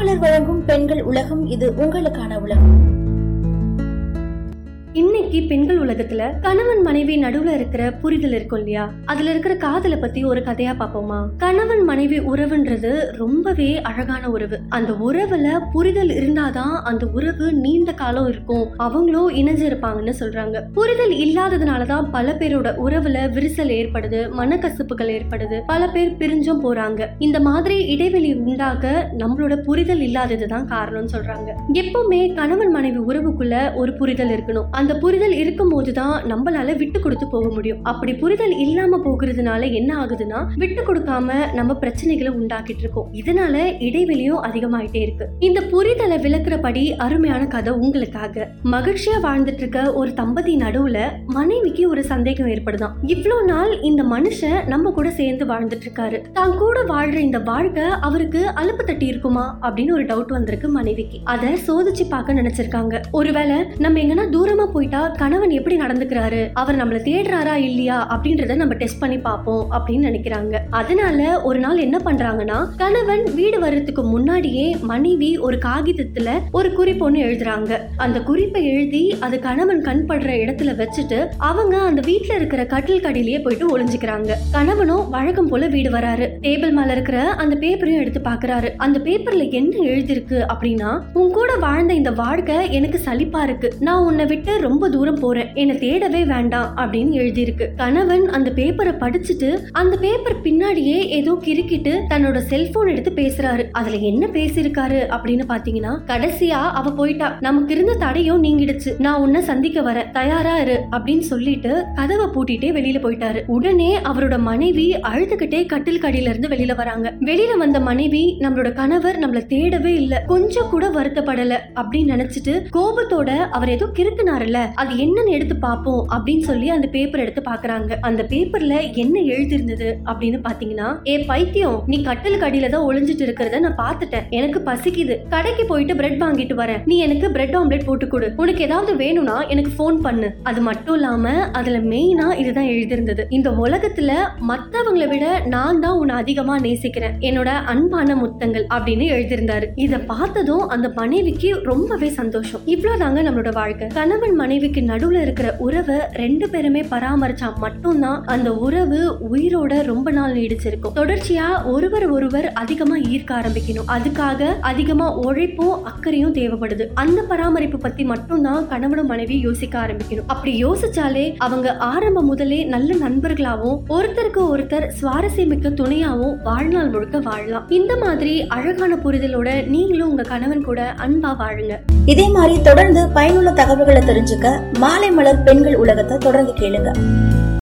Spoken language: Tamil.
மாலைமலர் வழங்கும் பெண்கள் உலகம் இது உங்களுக்கான உலகம். இன்னைக்கு பெண்கள் உலகத்துல கணவன் மனைவி நடுவுல இருக்கிற புரிதல் இருக்கும் இல்லையா? அதுல இருக்கிற காதலை பத்தி ஒரு கதையா பாப்போமா கணவன் மனைவி உறவுன்றது ரொம்பவே அழகான உறவு. அந்த உறவுல புரிதல் இருந்தாதான் அந்த உறவு நீண்ட காலம் இருக்கும். அவங்களும் இணைஞ்சிருப்பாங்கன்னு சொல்றாங்க. புரிதல் இல்லாததுனாலதான் பல பேரோட உறவுல விரிசல் ஏற்படுது மனக்கசப்புகள் ஏற்படுது. பல பேர் பிரிஞ்சும் போறாங்க. இந்த மாதிரி இடைவெளி உண்டாக நம்மளோட புரிதல் இல்லாததுதான் காரணம்னு சொல்றாங்க. எப்பவுமே கணவன் மனைவி உறவுக்குள்ள ஒரு புரிதல் இருக்கணும். அந்த புரிதல் இருக்கும் போதுதான் நம்மளால விட்டு கொடுத்து போக முடியும். அப்படி புரிதல் இல்லாம போகிறதுனால என்ன ஆகுதுன்னா விட்டு கொடுக்காம நம்ம பிரச்சனைகளை உண்டாக்கிட்டு இருக்கோம். இதனால இடைவெளியும் அதிகமாயிட்டே இருக்கு. இந்த புரிதலை விளக்குறபடி அருமையான கதை உங்களுக்காக. மகிழ்ச்சியா வாழ்ந்துட்டு இருக்க ஒரு தம்பதி நடுவுல மனைவிக்கு ஒரு சந்தேகம் ஏற்படுதான். இவ்வளோ நாள் இந்த மனுஷன் நம்ம கூட சேர்ந்து வாழ்ந்துட்டு இருக்காரு. தான் கூட வாழ்ற இந்த வாழ்க்கை அவருக்கு அலுப்பு தட்டி இருக்குமா அப்படின்னு ஒரு டவுட் வந்திருக்கு மனைவிக்கு. அதை சோதிச்சு பார்க்க நினைச்சிருக்காங்க. ஒருவேளை நம்ம எங்கன்னா தூரமா போயிட்டா கணவன் எப்படி நடந்துக்கிறாரு? அவர் நம்மளை தேடுறாரா இல்லையா? அப்படின்றத நம்ம டெஸ்ட் பண்ணி பார்ப்போம் அப்படின்னு நினைக்கிறாங்க. அதனால ஒரு நாள் என்ன பண்றாங்கன்னா கணவன் வீடு வர்றதுக்கு முன்னாடியே மனைவி ஒரு காகிதத்துல ஒரு குறிப்பு ஒன்று எழுதுறாங்க. அந்த குறிப்பை எழுதி அது கணவன் கண் படுற இடத்துல வச்சுட்டு அவங்க அந்த வீட்டுல இருக்கிற கட்டில் கடையிலேயே போயிட்டு ஒளிஞ்சுக்கிறாங்க. கணவனும் வழக்கம் போல வீடு வராரு. டேபிள் மேல இருக்கிற அந்த பேப்பரையும் எடுத்து பாக்குறாரு அந்த பேப்பர்ல என்ன எழுதிருக்கு அப்படின்னா உன் கூட வாழ்ந்த இந்த வாழ்க்கை எனக்கு சலிப்பா இருக்கு. நான் உன்னை விட்டு ரொம்ப தூரம் போறேன் என்னை தேடவே வேண்டாம் அப்படின்னு எழுதியிருக்கு. கணவன் அந்த பேப்பரை படிச்சுட்டு அந்த பேப்பர் பின்னாடியே ஏதோ கிறுக்கிட்டு தன்னோட செல்போன் எடுத்து பேசுறாரு. அதுல என்ன பேசியிருக்காரு அப்படின்னு பாத்தீங்கன்னா கடைசியா அவ போயிட்டா. நமக்கு இருந்த தடையும் நீங்கிடுச்சு. நான் உன்னை சந்திக்க வரேன் தயாரா இரு அப்படின்னு சொல்லிட்டு கதவை பூட்டிட்டே வெளியில போயிட்டாரு. உடனே அவரோட மனைவி அழுதுகிட்டே கட்டில் கடையில இருந்து வெளியில வராங்க. வெளியில வந்த மனைவி நம்மளோட கணவர் நம்மள தேடவே இல்ல. கொஞ்சம் கூட வருத்தப்படல அப்படின்னு நினைச்சிட்டு கோபத்தோட அவர் ஏதோ கிறுக்குனாருல்ல அது என்னன்னு எடுத்து பார்ப்போம் அப்படின்னு சொல்லி அந்த பேப்பர் எடுத்து பாக்குறாங்க அந்த பேப்பர்ல என்ன எழுதிருந்தது அப்படின்னு பாத்தீங்கன்னா ஏ பைத்தியம் நீ கட்டலுக்கு கடியில தான் ஒளிஞ்சிட்டு இருக்கிறத நான் பார்த்துட்டேன். எனக்கு பசிக்குது. கடைக்கு போயிட்டு பிரெட் வாங்கிட்டு வரேன். நீ எனக்கு பிரெட் ஆம்லெட் போட்டு கொடு. உனக்கு ஏதாவது வேணும்னா எனக்கு ஃபோன் பண்ணு. அது மட்டும் இல்லாம அதுல மெயினா இதுதான் எழுதிருந்தது. இந்த உலகத்துல மத்தவங்களை விட நான் தான் உன்னை அதிகமா நேசிக்கிறேன். என்னோட அன்பான முத்தங்கள் அப்படின்னு எழுதியிருந்தாரு. இத பார்த்ததும் அந்த மனைவிக்கு ரொம்பவே சந்தோஷம். இவ்வளவுதாங்க நம்மளோட வாழ்க்கை. கணவன் மனைவிக்கு நடுவுல இருக்கிற உறவை ரெண்டு பேருமே பராமரிச்சா மட்டும்தான் அந்த உறவு உயிரோட ரொம்ப நாள் நீடிச்சிருக்கும். தொடர்ச்சியா ஒருவர் ஒருவர் அதிகமா ஈர்க்க ஆரம்பிக்கணும். அதுக்காக அதிகமா உழைப்பும் அக்கறையும் தேவைப்படுது. அந்த பராமரிப்பு பத்தி மட்டும்தான் கணவனும் மனைவி யோசிக்க ஆரம்பிக்கணும். அப்படி யோசிச்சாலே அவங்க ஆரம்பம் முதலே நல்ல நண்பர்களாவும் ஒருத்தருக்கு ஒருத்தர் சுவாரஸ்யமிக்க துணையாகவும் வாழ்நாள் முழுக்க வாழலாம். இந்த மாதிரி அழகான புரிதலோட நீங்களும் உங்க கணவன் கூட அன்பா வாழுங்க. இதே மாதிரி தொடர்ந்து பயனுள்ள தகவல்களை தெரிஞ்சுக்க மாலை மலர் பெண்கள் உலகத்தை தொடர்ந்து கேளுங்க.